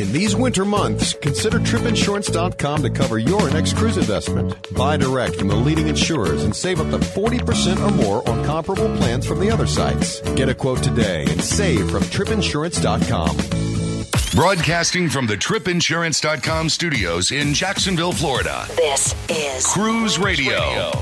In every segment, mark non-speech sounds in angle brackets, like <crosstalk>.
In these winter months, consider tripinsurance.com to cover your next cruise investment. Buy direct from the leading insurers and save up to 40% or more on comparable plans from the other sites. Get a quote today and save from tripinsurance.com. Broadcasting from the tripinsurance.com studios in Jacksonville, Florida. This is Cruise Radio.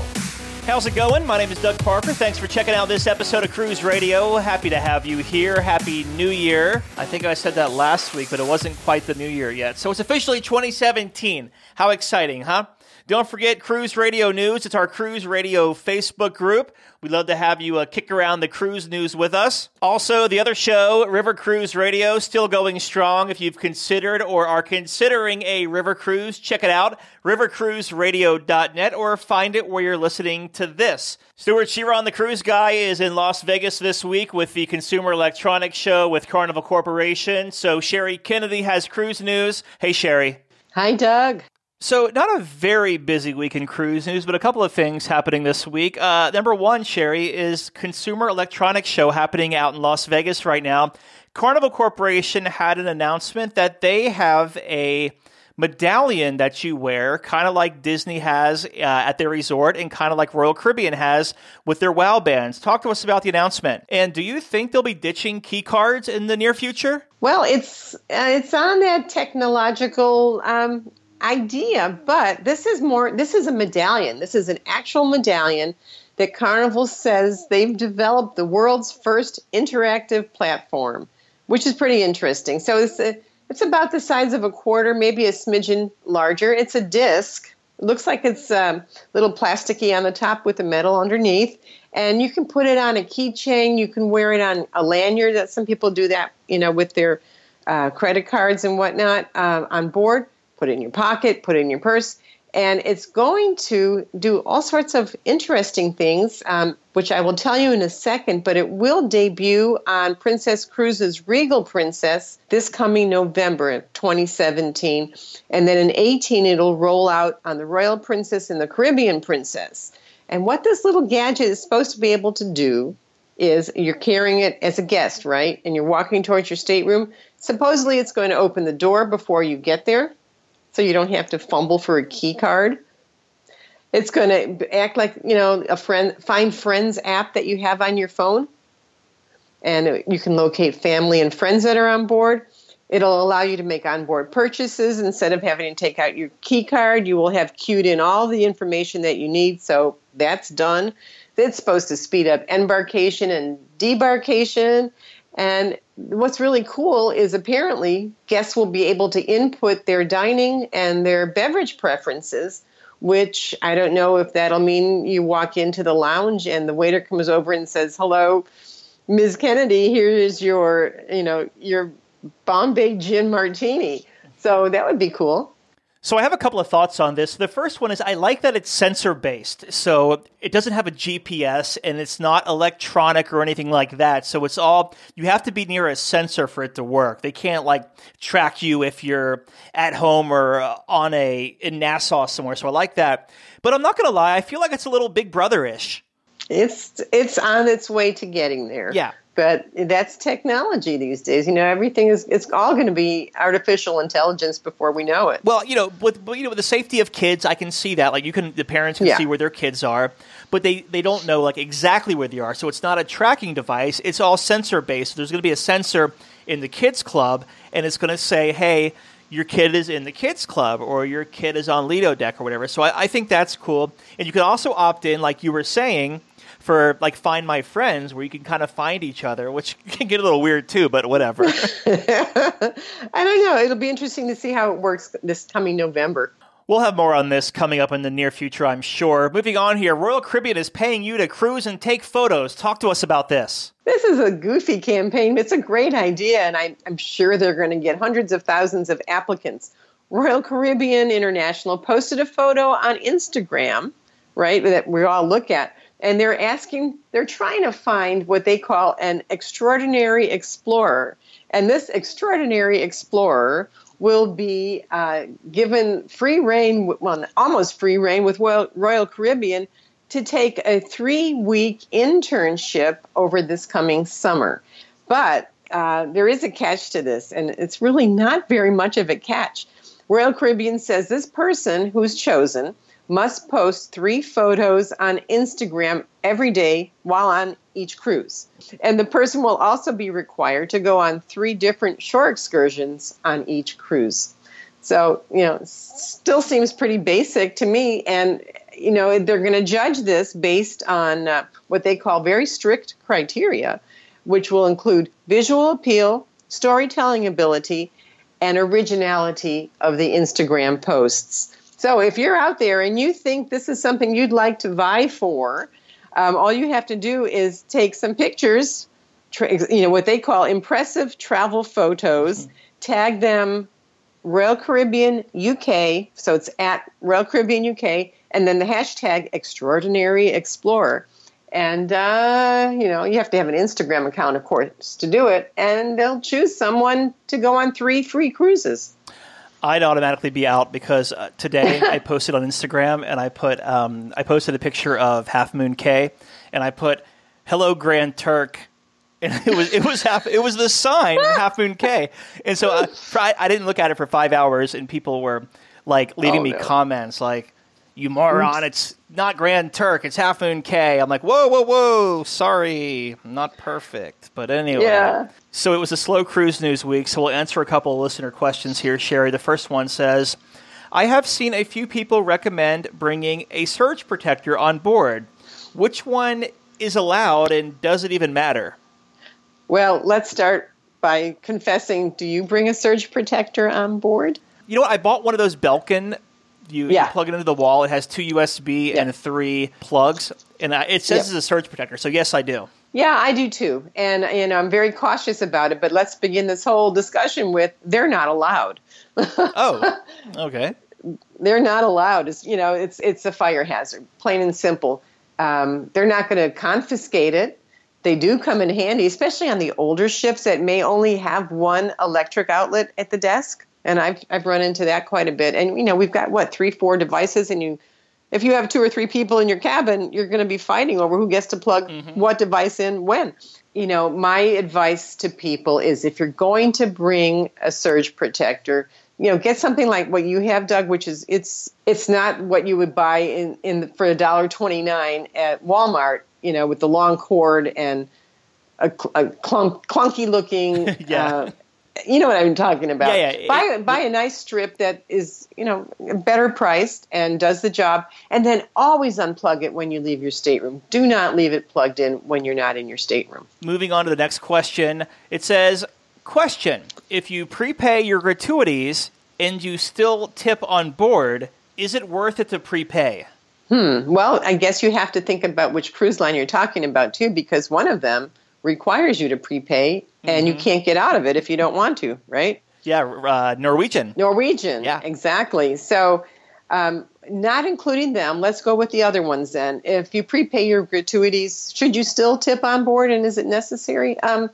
How's it going? My name is Doug Parker. Thanks for checking out this episode of Cruise Radio. Happy to have you here. Happy New Year. I think I said that last week, but it wasn't quite the New Year yet. So it's officially 2017. How exciting, huh? Don't forget Cruise Radio News. It's our Cruise Radio Facebook group. We'd love to have you uh, kick around the cruise news with us. Also, the other show, River Cruise Radio, still going strong. If you've considered or are considering a river cruise, check it out, rivercruiseradio.net, or find it where you're listening to this. Stewart Chiron, the cruise guy, is in Las Vegas this week with the Consumer Electronics Show with Carnival Corporation. So Sherry Kennedy has cruise news. Hey, Sherry. Hi, Doug. So, not a very busy week in cruise news, but a couple of things happening this week. Uh, number one, Sherry, is Consumer Electronics Show happening out in Las Vegas right now. Carnival Corporation had an announcement that they have a medallion that you wear, kind of like Disney has uh, at their resort and kind of like Royal Caribbean has with their WOW bands. Talk to us about the announcement. And do you think they'll be ditching key cards in the near future? Well, it's uh, it's on that technological um, idea, but this is more this is a medallion. This is an actual medallion that Carnival says they've developed the world's first interactive platform, which is pretty interesting. So it's a, it's about the size of a quarter, maybe a smidgen larger. It's a disc. It looks like it's a um, little plasticky on the top with a metal underneath, and you can put it on a keychain. You can wear it on a lanyard. That some people do that, you know, with their uh, credit cards and whatnot uh, on board put it in your pocket, put it in your purse, and it's going to do all sorts of interesting things, um, which I will tell you in a second. But it will debut on Princess Cruises Regal Princess this coming November 2017, and then in 18 it'll roll out on the Royal Princess and the Caribbean Princess. And what this little gadget is supposed to be able to do is you're carrying it as a guest, right? And you're walking towards your stateroom. Supposedly, it's going to open the door before you get there so you don't have to fumble for a key card. It's going to act like, you know, a friend find friends app that you have on your phone. And you can locate family and friends that are on board. It'll allow you to make onboard purchases instead of having to take out your key card. You will have queued in all the information that you need. So that's done. It's supposed to speed up embarkation and debarkation and what's really cool is apparently guests will be able to input their dining and their beverage preferences, which I don't know if that'll mean you walk into the lounge and the waiter comes over and says, "Hello, Ms. Kennedy, here is your, you know, your Bombay gin martini." So that would be cool. So I have a couple of thoughts on this. The first one is I like that it's sensor based. So it doesn't have a GPS and it's not electronic or anything like that. So it's all you have to be near a sensor for it to work. They can't like track you if you're at home or uh, on a in Nassau somewhere. So I like that. But I'm not going to lie, I feel like it's a little Big Brother-ish. It's it's on its way to getting there. Yeah but that's technology these days. You know, everything is it's all going to be artificial intelligence before we know it. Well, you know, with you know, with the safety of kids, I can see that. Like you can, the parents can yeah. see where their kids are, but they they don't know like exactly where they are. So it's not a tracking device. It's all sensor based. There's going to be a sensor in the kids club, and it's going to say, hey. Your kid is in the kids club, or your kid is on Lido deck, or whatever. So I, I think that's cool. And you can also opt in, like you were saying, for like Find My Friends, where you can kind of find each other, which <laughs> can get a little weird too, but whatever. <laughs> <laughs> I don't know. It'll be interesting to see how it works this coming November. We'll have more on this coming up in the near future, I'm sure. Moving on here, Royal Caribbean is paying you to cruise and take photos. Talk to us about this. This is a goofy campaign. It's a great idea, and I, I'm sure they're going to get hundreds of thousands of applicants. Royal Caribbean International posted a photo on Instagram, right, that we all look at and they're asking, they're trying to find what they call an extraordinary explorer. And this extraordinary explorer will be uh, given free reign, well, almost free reign with Royal Caribbean to take a three week internship over this coming summer. But uh, there is a catch to this, and it's really not very much of a catch. Royal Caribbean says this person who's chosen must post three photos on Instagram every day while on each cruise. And the person will also be required to go on three different shore excursions on each cruise. So, you know, still seems pretty basic to me. And, you know, they're going to judge this based on uh, what they call very strict criteria, which will include visual appeal, storytelling ability, and originality of the Instagram posts. So if you're out there and you think this is something you'd like to vie for, um, all you have to do is take some pictures, tra- you know, what they call impressive travel photos, mm-hmm. tag them Royal Caribbean UK, so it's at Royal Caribbean UK, and then the hashtag Extraordinary Explorer. And, uh, you know, you have to have an Instagram account, of course, to do it. And they'll choose someone to go on three free cruises. I'd automatically be out because uh, today <laughs> I posted on Instagram and I put um, I posted a picture of Half Moon Cay and I put "Hello Grand Turk." <laughs> And it was it was half it was the sign Half Moon Cay, and so I, I, didn't look at it for five hours, and people were like leaving oh, me no. comments like, "You moron! Oops. It's not Grand Turk, it's Half Moon Cay." I'm like, "Whoa, whoa, whoa! Sorry, not perfect." But anyway, yeah. So it was a slow cruise news week, so we'll answer a couple of listener questions here, Sherry. The first one says, I have seen a few people recommend bringing a surge protector on board. Which one is allowed and does it even matter? Well, let's start by confessing do you bring a surge protector on board? You know what? I bought one of those Belkin. You, yeah. you plug it into the wall. It has two USB yeah. and three plugs, and it says it's a surge protector. So, yes, I do. Yeah, I do too. And you know, I'm very cautious about it, but let's begin this whole discussion with they're not allowed. <laughs> oh. Okay. They're not allowed. It's, you know, it's it's a fire hazard, plain and simple. Um, they're not going to confiscate it. They do come in handy, especially on the older ships that may only have one electric outlet at the desk. And I've I've run into that quite a bit. And you know, we've got what three, four devices, and you if you have two or three people in your cabin, you're going to be fighting over who gets to plug mm-hmm. what device in when. You know, my advice to people is if you're going to bring a surge protector, you know, get something like what you have, Doug, which is it's it's not what you would buy in in the, for a dollar twenty nine at Walmart. You know, with the long cord and a, a clunk, clunky looking <laughs> yeah. uh, you know what I'm talking about. Yeah, yeah. Buy buy a nice strip that is you know better priced and does the job, and then always unplug it when you leave your stateroom. Do not leave it plugged in when you're not in your stateroom. Moving on to the next question, it says, "Question: If you prepay your gratuities and you still tip on board, is it worth it to prepay?" Hmm. Well, I guess you have to think about which cruise line you're talking about too, because one of them requires you to prepay and mm-hmm. you can't get out of it if you don't want to, right? Yeah, uh, Norwegian. Norwegian. Yeah, exactly. So, um, not including them. Let's go with the other ones then. If you prepay your gratuities, should you still tip on board, and is it necessary? Um,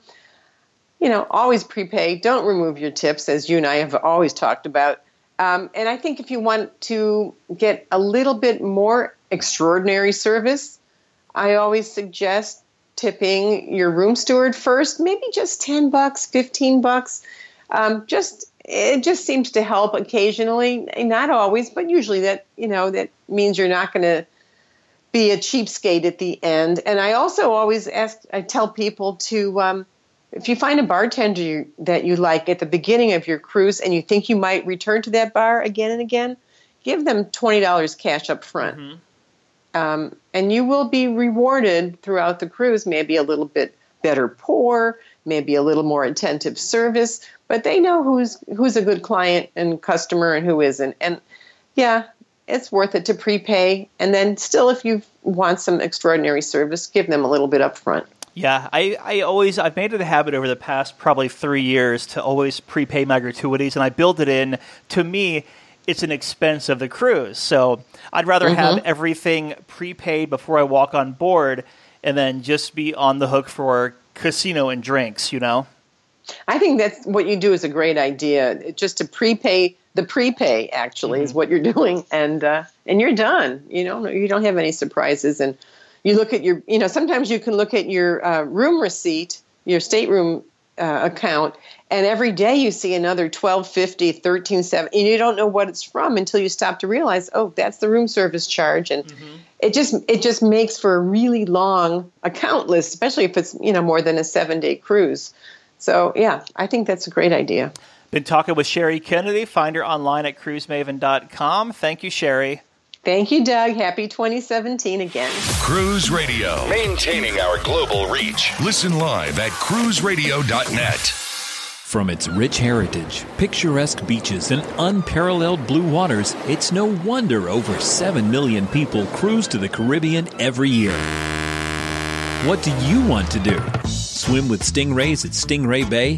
you know, always prepay. Don't remove your tips, as you and I have always talked about. Um, and I think if you want to get a little bit more extraordinary service, I always suggest tipping your room steward first, maybe just 10 bucks, 15 bucks. Um, just it just seems to help occasionally, not always, but usually that, you know, that means you're not going to be a cheapskate at the end. And I also always ask, I tell people to, um, if you find a bartender that you like at the beginning of your cruise and you think you might return to that bar again and again, give them $20 cash up front. Mm-hmm. Um, and you will be rewarded throughout the cruise, maybe a little bit better pour, maybe a little more attentive service, but they know who's who's a good client and customer and who isn't. And yeah, it's worth it to prepay. And then still, if you want some extraordinary service, give them a little bit up front. Yeah, I, I always I've made it a habit over the past probably three years to always prepay my gratuities, and I build it in. To me, it's an expense of the cruise. So I'd rather mm-hmm. have everything prepaid before I walk on board and then just be on the hook for casino and drinks, you know? I think that's what you do is a great idea. Just to prepay the prepay actually mm-hmm. is what you're doing and uh, and you're done. You know, you don't have any surprises and you look at your you know, sometimes you can look at your uh, room receipt, your stateroom uh, account and every day you see another 1250 1370 and you don't know what it's from until you stop to realize oh that's the room service charge and mm-hmm. it just it just makes for a really long account list especially if it's you know more than a seven day cruise. So yeah i think that's a great idea. Been talking with sherry kennedy find her online at cruisemaven.com thank you sherry Thank you, Doug. Happy 2017 again. Cruise Radio, maintaining our global reach. Listen live at cruiseradio.net. From its rich heritage, picturesque beaches, and unparalleled blue waters, it's no wonder over 7 million people cruise to the Caribbean every year. What do you want to do? Swim with stingrays at Stingray Bay?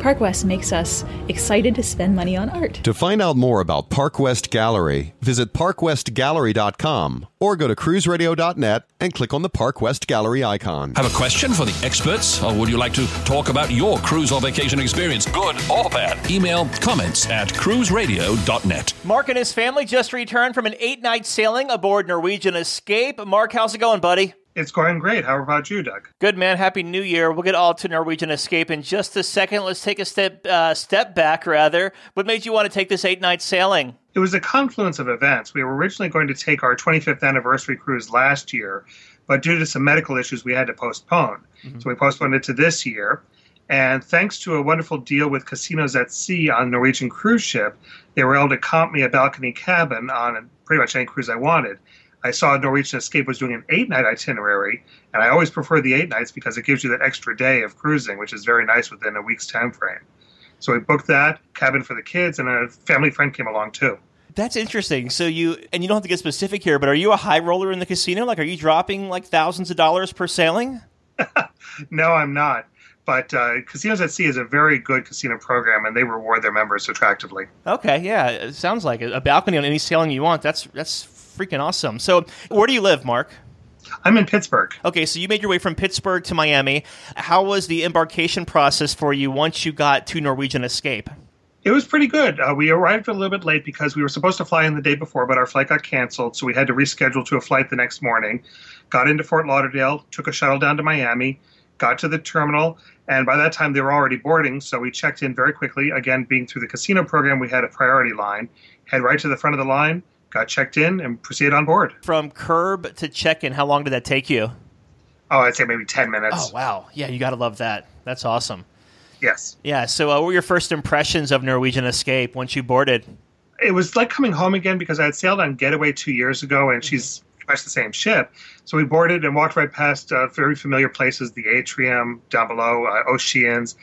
Park West makes us excited to spend money on art. To find out more about Park West Gallery, visit parkwestgallery.com or go to cruiseradio.net and click on the Park West Gallery icon. Have a question for the experts or would you like to talk about your cruise or vacation experience, good or bad? Email comments at cruiseradio.net. Mark and his family just returned from an eight night sailing aboard Norwegian Escape. Mark, how's it going, buddy? It's going great. How about you, Doug? Good, man. Happy New Year. We'll get all to Norwegian Escape in just a second. Let's take a step uh, step back, rather. What made you want to take this eight night sailing? It was a confluence of events. We were originally going to take our 25th anniversary cruise last year, but due to some medical issues, we had to postpone. Mm-hmm. So we postponed it to this year. And thanks to a wonderful deal with Casinos at Sea on Norwegian cruise ship, they were able to comp me a balcony cabin on pretty much any cruise I wanted. I saw Norwegian Escape was doing an eight night itinerary, and I always prefer the eight nights because it gives you that extra day of cruising, which is very nice within a week's time frame. So we booked that cabin for the kids, and a family friend came along too. That's interesting. So you and you don't have to get specific here, but are you a high roller in the casino? Like, are you dropping like thousands of dollars per sailing? <laughs> <laughs> no, I'm not. But uh, Casinos at Sea is a very good casino program, and they reward their members attractively. Okay, yeah, it sounds like it. a balcony on any sailing you want. That's that's freaking awesome. So, where do you live, Mark? I'm in Pittsburgh. Okay, so you made your way from Pittsburgh to Miami. How was the embarkation process for you once you got to Norwegian Escape? It was pretty good. Uh, we arrived a little bit late because we were supposed to fly in the day before, but our flight got canceled, so we had to reschedule to a flight the next morning. Got into Fort Lauderdale, took a shuttle down to Miami, got to the terminal, and by that time they were already boarding, so we checked in very quickly. Again, being through the casino program, we had a priority line. Head right to the front of the line, got checked in, and proceeded on board. From curb to check in, how long did that take you? Oh, I'd say maybe 10 minutes. Oh, wow. Yeah, you got to love that. That's awesome. Yes. Yeah. So, uh, what were your first impressions of Norwegian Escape once you boarded? It was like coming home again because I had sailed on Getaway two years ago, and mm-hmm. she's much the same ship. So we boarded and walked right past uh, very familiar places, the atrium down below, uh, Oceans,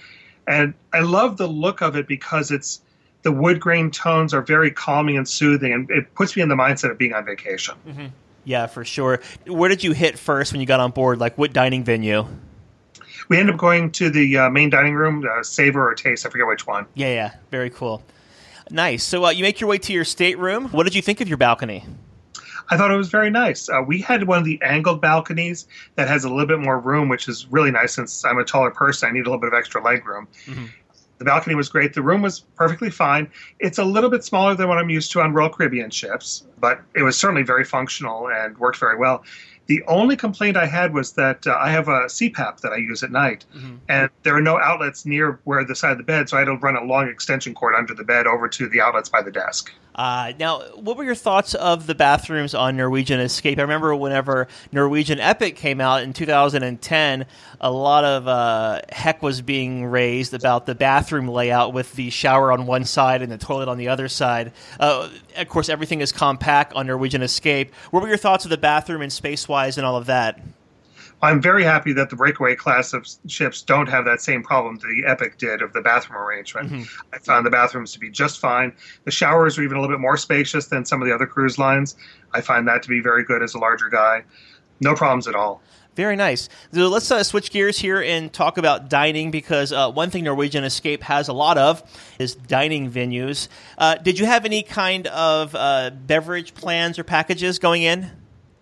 and I love the look of it because it's the wood grain tones are very calming and soothing, and it puts me in the mindset of being on vacation. Mm-hmm. Yeah, for sure. Where did you hit first when you got on board? Like what dining venue? We ended up going to the uh, main dining room, uh, Savor or Taste. I forget which one. Yeah, yeah, very cool. Nice. So uh, you make your way to your stateroom. What did you think of your balcony? I thought it was very nice. Uh, we had one of the angled balconies that has a little bit more room, which is really nice since I'm a taller person. I need a little bit of extra leg room. Mm-hmm. The balcony was great. The room was perfectly fine. It's a little bit smaller than what I'm used to on Royal Caribbean ships, but it was certainly very functional and worked very well. The only complaint I had was that uh, I have a CPAP that I use at night, mm-hmm. and there are no outlets near where the side of the bed, so I had to run a long extension cord under the bed over to the outlets by the desk. Uh, now, what were your thoughts of the bathrooms on Norwegian Escape? I remember whenever Norwegian Epic came out in 2010, a lot of uh, heck was being raised about the bathroom layout with the shower on one side and the toilet on the other side. Uh, of course, everything is compact on Norwegian Escape. What were your thoughts of the bathroom and space wise and all of that? I'm very happy that the breakaway class of ships don't have that same problem the Epic did of the bathroom arrangement. Mm-hmm. I found the bathrooms to be just fine. The showers are even a little bit more spacious than some of the other cruise lines. I find that to be very good as a larger guy. No problems at all. Very nice. So let's uh, switch gears here and talk about dining because uh, one thing Norwegian Escape has a lot of is dining venues. Uh, did you have any kind of uh, beverage plans or packages going in?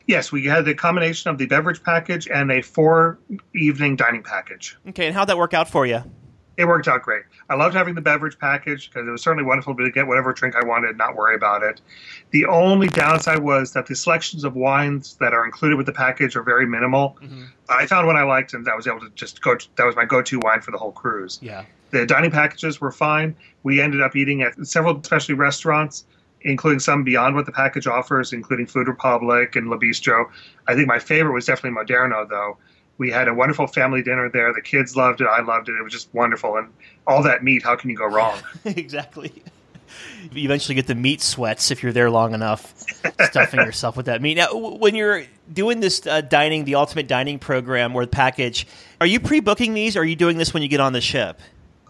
Yes, we had the combination of the beverage package and a four evening dining package. Okay, and how'd that work out for you? It worked out great. I loved having the beverage package because it was certainly wonderful to get whatever drink I wanted and not worry about it. The only downside was that the selections of wines that are included with the package are very minimal. Mm-hmm. I found one I liked, and I was able to just go. To, that was my go-to wine for the whole cruise. Yeah. The dining packages were fine. We ended up eating at several specialty restaurants including some beyond what the package offers, including Food Republic and La Bistro. I think my favorite was definitely Moderno, though. We had a wonderful family dinner there. The kids loved it. I loved it. It was just wonderful. And all that meat, how can you go wrong? <laughs> exactly. You eventually get the meat sweats if you're there long enough, stuffing <laughs> yourself with that meat. Now, when you're doing this uh, dining, the ultimate dining program or the package, are you pre-booking these, or are you doing this when you get on the ship?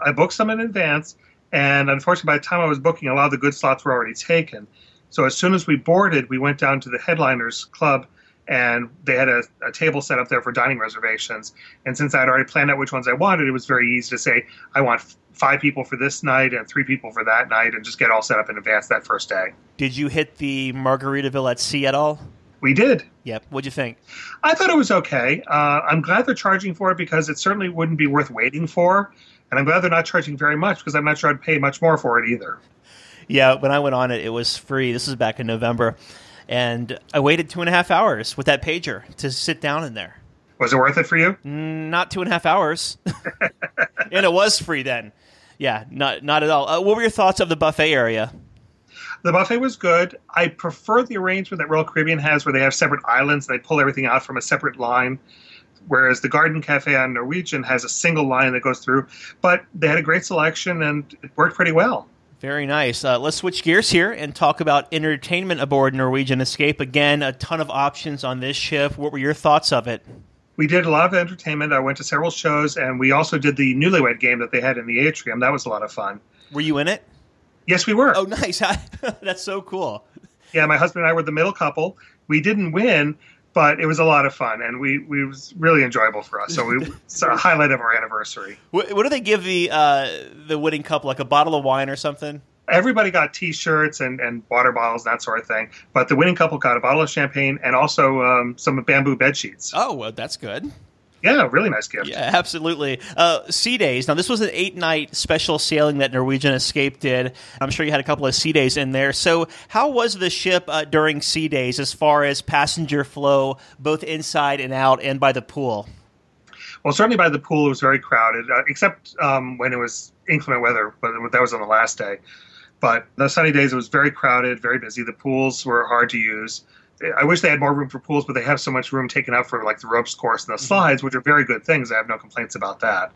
I book some in advance, and unfortunately, by the time I was booking, a lot of the good slots were already taken. So as soon as we boarded, we went down to the headliners club and they had a, a, table set up there for dining reservations. And since I'd already planned out which ones I wanted, it was very easy to say, I want f- five people for this night and three people for that night and just get all set up in advance that first day. Did you hit the Margaritaville at sea at all? We did. Yep. What'd you think? I thought it was okay. Uh, I'm glad they're charging for it because it certainly wouldn't be worth waiting for. And I'm glad they're not charging very much because I'm not sure I'd pay much more for it either. Yeah, when I went on it, it was free. This is back in November. And I waited two and a half hours with that pager to sit down in there. Was it worth it for you? Mm, not two and a half hours. <laughs> and it was free then. Yeah, not not at all. Uh, what were your thoughts of the buffet area? The buffet was good. I prefer the arrangement that Royal Caribbean has where they have separate islands and they pull everything out from a separate line whereas the Garden Cafe on Norwegian has a single line that goes through. But they had a great selection and it worked pretty well. Very nice. Uh, let's switch gears here and talk about entertainment aboard Norwegian Escape. Again, a ton of options on this ship. What were your thoughts of it? We did a lot of entertainment. I went to several shows, and we also did the newlywed game that they had in the atrium. That was a lot of fun. Were you in it? Yes, we were. Oh, <laughs> nice. <laughs> That's so cool. Yeah, my husband and I were the middle couple. We didn't win, but it was a lot of fun and we, we was really enjoyable for us. So we <laughs> it's a highlight of our anniversary. What, what do they give the uh, the winning couple? Like a bottle of wine or something? Everybody got T-shirts and, and water bottles and that sort of thing. But the winning couple got a bottle of champagne and also um, some bamboo bed sheets. Oh, well, that's good. Yeah, really nice gift. Yeah, absolutely. Uh, sea days. Now, this was an eight night special sailing that Norwegian Escape did. I'm sure you had a couple of sea days in there. So, how was the ship uh, during sea days as far as passenger flow, both inside and out, and by the pool? Well, certainly by the pool, it was very crowded, uh, except um, when it was inclement weather, but that was on the last day. But the sunny days, it was very crowded, very busy. The pools were hard to use. I wish they had more room for pools, but they have so much room taken up for like the ropes course and the mm-hmm. slides, which are very good things. I have no complaints about that.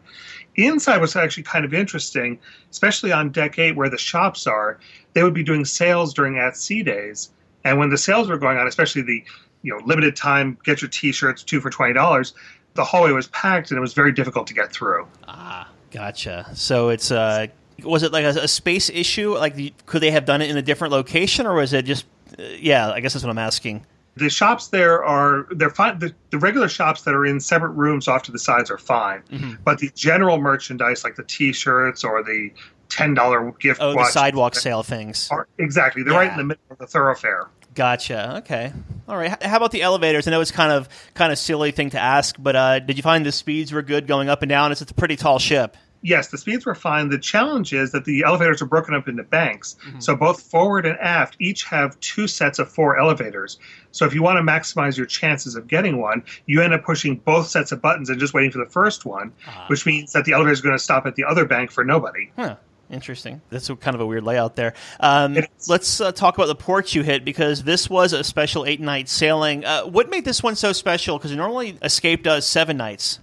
Inside was actually kind of interesting, especially on deck eight where the shops are. They would be doing sales during at sea days, and when the sales were going on, especially the you know limited time get your T-shirts two for twenty dollars, the hallway was packed and it was very difficult to get through. Ah, gotcha. So it's uh, was it like a, a space issue? Like, could they have done it in a different location, or was it just yeah, I guess that's what I'm asking. The shops there are they're fine. The, the regular shops that are in separate rooms off to the sides are fine, mm-hmm. but the general merchandise like the T-shirts or the ten dollar gift oh the sidewalk sale things are, exactly they're yeah. right in the middle of the thoroughfare. Gotcha. Okay. All right. How about the elevators? I know it's kind of kind of silly thing to ask, but uh, did you find the speeds were good going up and down? It's, it's a pretty tall ship yes, the speeds were fine. The challenge is that the elevators are broken up into banks. Mm-hmm. So both forward and aft each have two sets of four elevators. So if you want to maximize your chances of getting one, you end up pushing both sets of buttons and just waiting for the first one, uh-huh. which means that the elevator is going to stop at the other bank for nobody. Huh. Interesting. That's a, kind of a weird layout there. Um, let's uh, talk about the ports you hit because this was a special eight night sailing. Uh, what made this one so special? Because normally Escape does seven nights.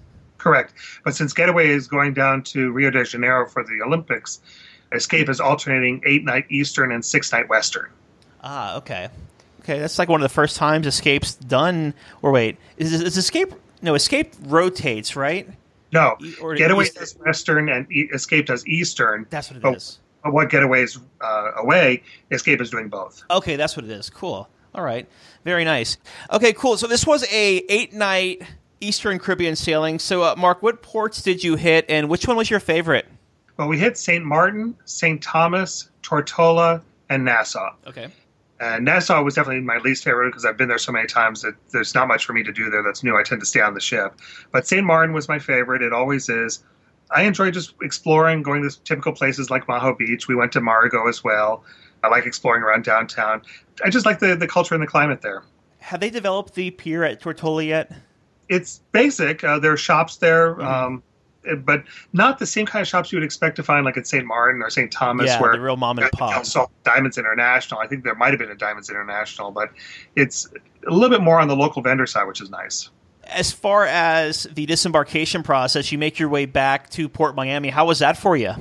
Correct. But since Getaway is going down to Rio de Janeiro for the Olympics, Escape is alternating eight night Eastern and six night Western. Ah, okay. Okay, that's like one of the first times Escape's done. Or wait, is, is Escape? No, Escape rotates, right? No, E- Getaway East- does Western and e- Escape does Eastern. That's what it but, is. but what Getaway's uh, away, Escape is doing both. Okay, that's what it is. Cool. All right. Very nice. Okay, cool. So this was a eight night Eastern Caribbean sailing. So, uh, Mark, what ports did you hit, and which one was your favorite? Well, we hit St. Martin, St. Thomas, Tortola, and Nassau. Okay. And Nassau was definitely my least favorite because I've been there so many times that there's not much for me to do there that's new. I tend to stay on the ship. But St. Martin was my favorite. It always is. I enjoy just exploring, going to typical places like Maho Beach. We went to Marigot as well. I like exploring around downtown. I just like the, the culture and the climate there. Have they developed the pier at Tortola yet? It's basic. Uh, there are shops there, um, but not the same kind of shops you would expect to find like at St. Martin or St. Thomas, Yeah, where the real mom and pop. Also, Diamonds International. I think there might have been a Diamonds International, but it's a little bit more on the local vendor side, which is nice. As far as the disembarkation process, you make your way back to Port Miami. How was that for you?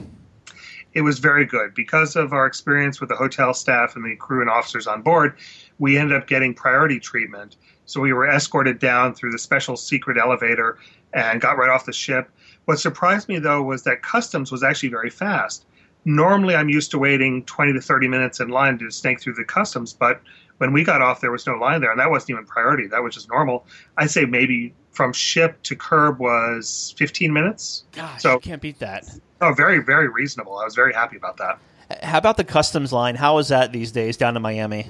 It was very good because of our experience with the hotel staff and the crew and officers on board. We ended up getting priority treatment, so we were escorted down through the special secret elevator and got right off the ship. What surprised me though was that customs was actually very fast. Normally, I'm used to waiting 20 to 30 minutes in line to snake through the customs, but when we got off, there was no line there, and that wasn't even priority. That was just normal. I'd say maybe from ship to curb was 15 minutes. Gosh, so you can't beat that. Oh, very, very reasonable. I was very happy about that. How about the customs line? How is that these days down to Miami?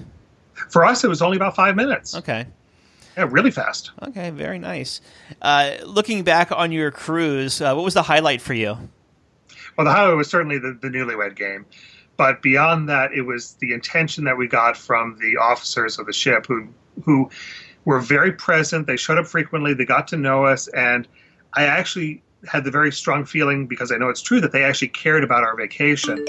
For us, it was only about five minutes. Okay. Yeah, really fast. Okay, very nice. Uh, looking back on your cruise, uh, what was the highlight for you? Well, the highlight was certainly the, the newlywed game. But beyond that, it was the intention that we got from the officers of the ship who who were very present. They showed up frequently. They got to know us, and I actually had the very strong feeling because I know it's true that they actually cared about our vacation.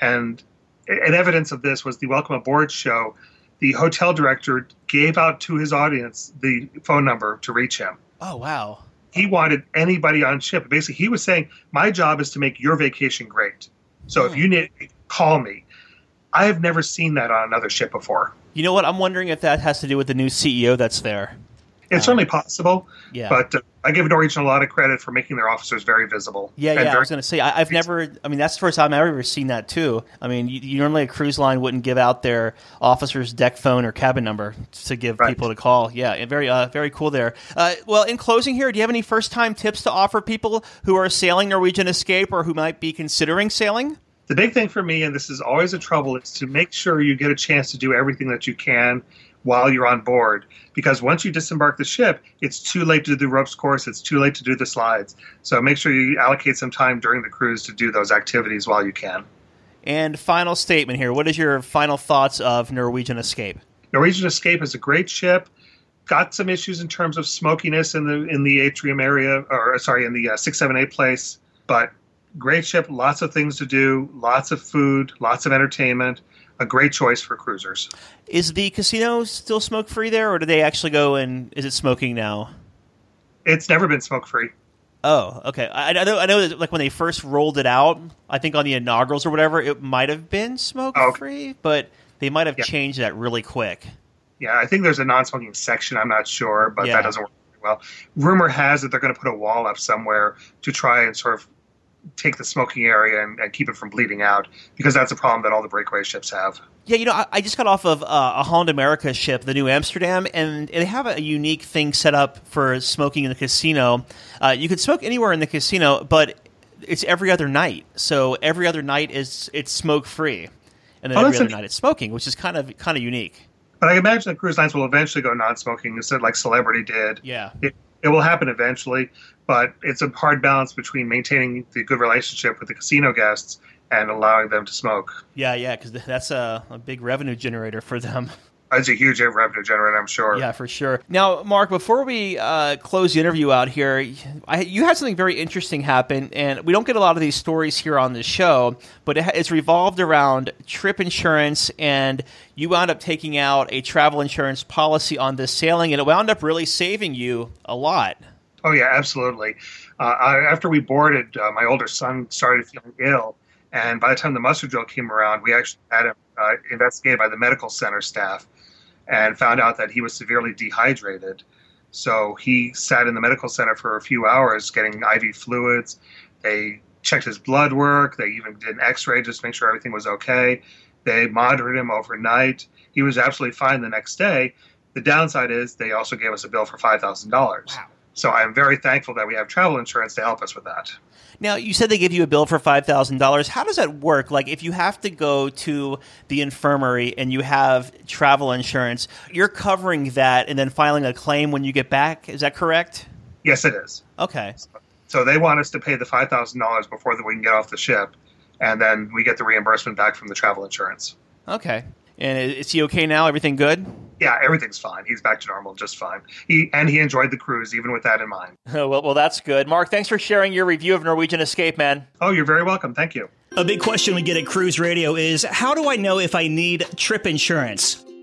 And an evidence of this was the Welcome Aboard show. The hotel director gave out to his audience the phone number to reach him Oh, wow. he wanted anybody on ship. Basically, he was saying, "My job is to make your vacation great. So if you need, call me." I have never seen that on another ship before. You know what? I'm wondering if that has to do with the new CEO that's there. It's certainly possible, Yeah. but uh, I give Norwegian a lot of credit for making their officers very visible. Yeah, and yeah. I was going to say, I, I've never. I mean, that's the first time I've ever seen that too. I mean, you, you normally a cruise line wouldn't give out their officer's deck phone or cabin number to give Right. people to call. Yeah, very, uh, very cool there. Uh, well, in closing here, do you have any first time tips to offer people who are sailing Norwegian Escape or who might be considering sailing? the big thing for me, and this is always a trouble, is to make sure you get a chance to do everything that you can while you're on board. Because once you disembark the ship, it's too late to do the ropes course, it's too late to do the slides. So make sure you allocate some time during the cruise to do those activities while you can. And final statement here. What is your final thoughts of Norwegian Escape? Norwegian Escape is a great ship. Got some issues in terms of smokiness in the in the atrium area, or sorry, in the uh, six seven eight place. But great ship, lots of things to do, lots of food, lots of entertainment. A great choice for cruisers. Is the casino still smoke free there, or do they actually go and is it smoking now? It's never been smoke free. Oh, okay. I, I know. I know. That, like when they first rolled it out, I think on the inaugurals or whatever, it might have been oh, smoke free, but they might have changed that really quick. Yeah, I think there's a non-smoking section. I'm not sure, but Yeah. that doesn't work very well. Rumor has it they're going to put a wall up somewhere to try and sort of take the smoking area and, and keep it from bleeding out, because that's a problem that all the breakaway ships have. Yeah, you know, I, I just got off of uh, a Holland America ship, the Nieuw Amsterdam, and they have a unique thing set up for smoking in the casino. Uh, you can smoke anywhere in the casino, but it's every other night. So every other night is it's smoke free, and then Oh, every other night it's smoking, which is kind of kind of unique. But I imagine that cruise lines will eventually go non-smoking, instead like Celebrity did. Yeah. It, it will happen eventually, but it's a hard balance between maintaining the good relationship with the casino guests and allowing them to smoke. Yeah, yeah, because that's a, a big revenue generator for them. It's a huge revenue generator, I'm sure. Yeah, for sure. Now, Mark, before we uh, close the interview out here, I, you had something very interesting happen, and we don't get a lot of these stories here on the show, but it, it's revolved around trip insurance, and you wound up taking out a travel insurance policy on this sailing, and it wound up really saving you a lot. Oh, yeah, absolutely. Uh, I, after we boarded, uh, my older son started feeling ill, and by the time the muster drill came around, we actually had him uh, investigated by the medical center staff and found out that he was severely dehydrated. So he sat in the medical center for a few hours getting IV fluids. They checked his blood work. They even did an x ray just to make sure everything was okay. They monitored him overnight. He was absolutely fine the next day. The downside is they also gave us a bill for $5,000. Wow. So I'm very thankful that we have travel insurance to help us with that. Now, you said they give you a bill for $5,000. How does that work? Like, if you have to go to the infirmary and you have travel insurance, you're covering that and then filing a claim when you get back. Is that correct? Yes, it is. Okay. So they want us to pay the $5,000 before we can get off the ship, and then we get the reimbursement back from the travel insurance. Okay. And is he okay now? Everything good? Yeah, everything's fine. He's back to normal, just fine. He and he enjoyed the cruise, even with that in mind. <laughs> well, well, that's good. Mark, thanks for sharing your review of Norwegian Escape, man. Oh, you're very welcome. Thank you. A big question we get at Cruise Radio is how do I know if I need trip insurance?